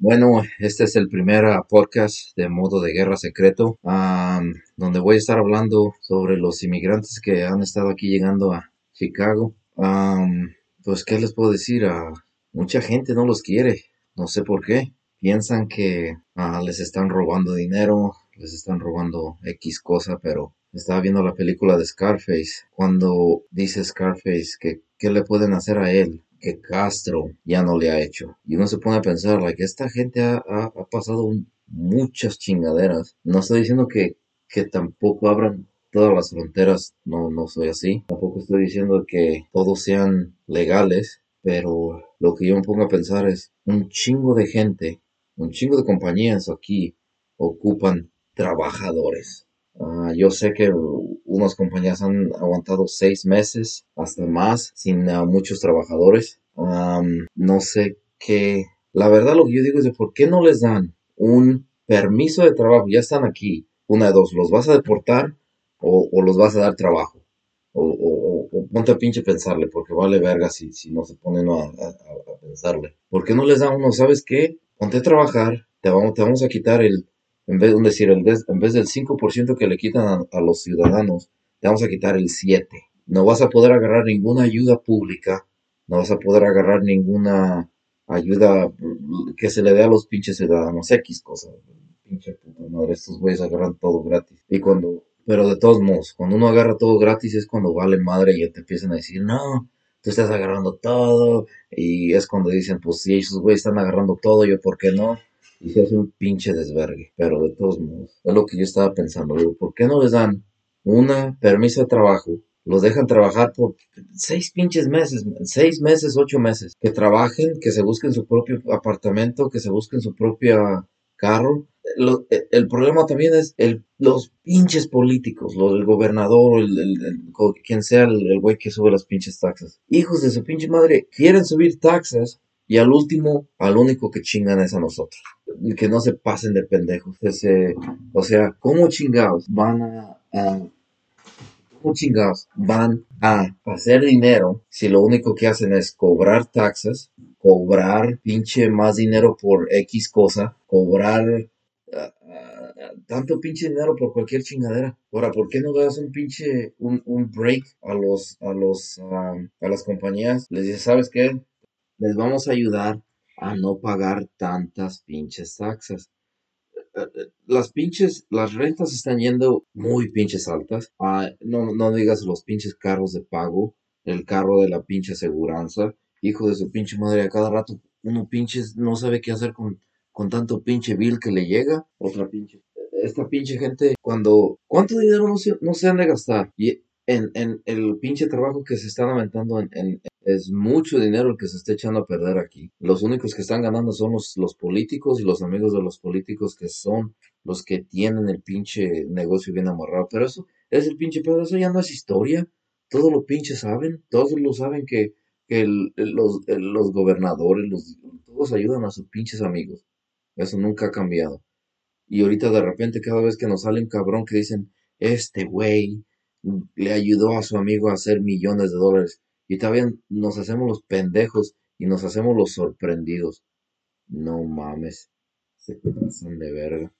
Bueno, este es el primer ah, podcast de modo de guerra secreto, donde voy a estar hablando sobre los inmigrantes que han estado aquí llegando a Chicago. pues, ¿qué les puedo decir? a mucha gente no los quiere, no sé por qué. Piensan que ah, les están robando dinero, les están robando X cosa, pero estaba viendo la película de Scarface, cuando dice Scarface que qué le pueden hacer a él que Castro ya no le ha hecho. Y uno se pone a pensar, que esta gente ha, pasado muchas chingaderas. No estoy diciendo que, que tampoco abran todas las fronteras, no, no soy así. Tampoco estoy diciendo que todos sean legales, pero lo que yo me pongo a pensar es un chingo de gente, un chingo de compañías aquí ocupan trabajadores. Ah, yo sé que unas compañías han aguantado seis meses, hasta más, sin muchos trabajadores. no sé qué. La verdad, lo que yo digo es de por qué no les dan un permiso de trabajo. Ya están aquí. Una de dos, ¿los vas a deportar o, los vas a dar trabajo? O, ponte a pinche pensarle, porque vale verga si, si no se ponen a, pensarle. ¿Por qué no les dan uno? ¿Sabes qué? Ponte a trabajar, te vamos, te vamos a quitar el, en vez, decir, en vez del 5% que le quitan a, los ciudadanos, te vamos a quitar el 7%. No vas a poder agarrar ninguna ayuda pública, no vas a poder agarrar ninguna ayuda que se le dé a los pinches ciudadanos X cosas. Pinche puta madre, estos güeyes agarran todo gratis. Y cuando, pero de todos modos, cuando uno agarra todo gratis es cuando vale madre y te empiezan a decir, no, tú estás agarrando todo. Y es cuando dicen, pues si esos güeyes están agarrando todo, yo por qué no y se hace un pinche desvergue. Pero de todos modos, es lo que yo estaba pensando. Digo, ¿por qué no les dan una permiso de trabajo? Los dejan trabajar por seis pinches meses, seis meses, ocho meses. Que trabajen, que se busquen su propio apartamento, que se busquen su propio carro. E, el, problema también es el, los pinches políticos, los, el gobernador, el, quien sea el güey que sube las pinches taxas. Hijos de su pinche madre, quieren subir taxas y al último, al único que chingan es a nosotros. Que no se pasen de pendejos. Ese, o sea, ¿cómo chingados van a, ¿cómo chingados van a hacer dinero si lo único que hacen es cobrar taxas, cobrar pinche más dinero por X cosa, cobrar ah, ah, tanto pinche dinero por cualquier chingadera. Ahora, ¿por qué no das un pinche, un, un break a los, a los, ah, a las compañías? Les dices, ¿sabes qué? Les vamos a ayudar a no pagar tantas pinches taxas. Eh, eh, las pinches, las rentas están yendo muy pinches altas. Ah, no, no digas los pinches carros de pago, el carro de la pinche aseguranza. Hijo de su pinche madre, a cada rato uno pinches no sabe qué hacer con, con tanto pinche bill que le llega. Otra pinche. Esta pinche gente, cuando. ¿Cuánto dinero no se, no se han de gastar? Y en, en el pinche trabajo que se están aumentando en, es mucho dinero el que se está echando a perder aquí. Los únicos que están ganando son los, los políticos y los amigos de los políticos que son los que tienen el pinche negocio bien amarrado. Pero eso es el pinche pedo, eso ya no es historia. Todos los pinches saben, todos lo saben que, que los, los gobernadores, los, todos ayudan a sus pinches amigos. Eso nunca ha cambiado. Y ahorita de repente cada vez que nos sale un cabrón que dicen, este güey le ayudó a su amigo a hacer millones de dólares. Y también nos hacemos los pendejos y nos hacemos los sorprendidos. No mames. Se pasan de verga.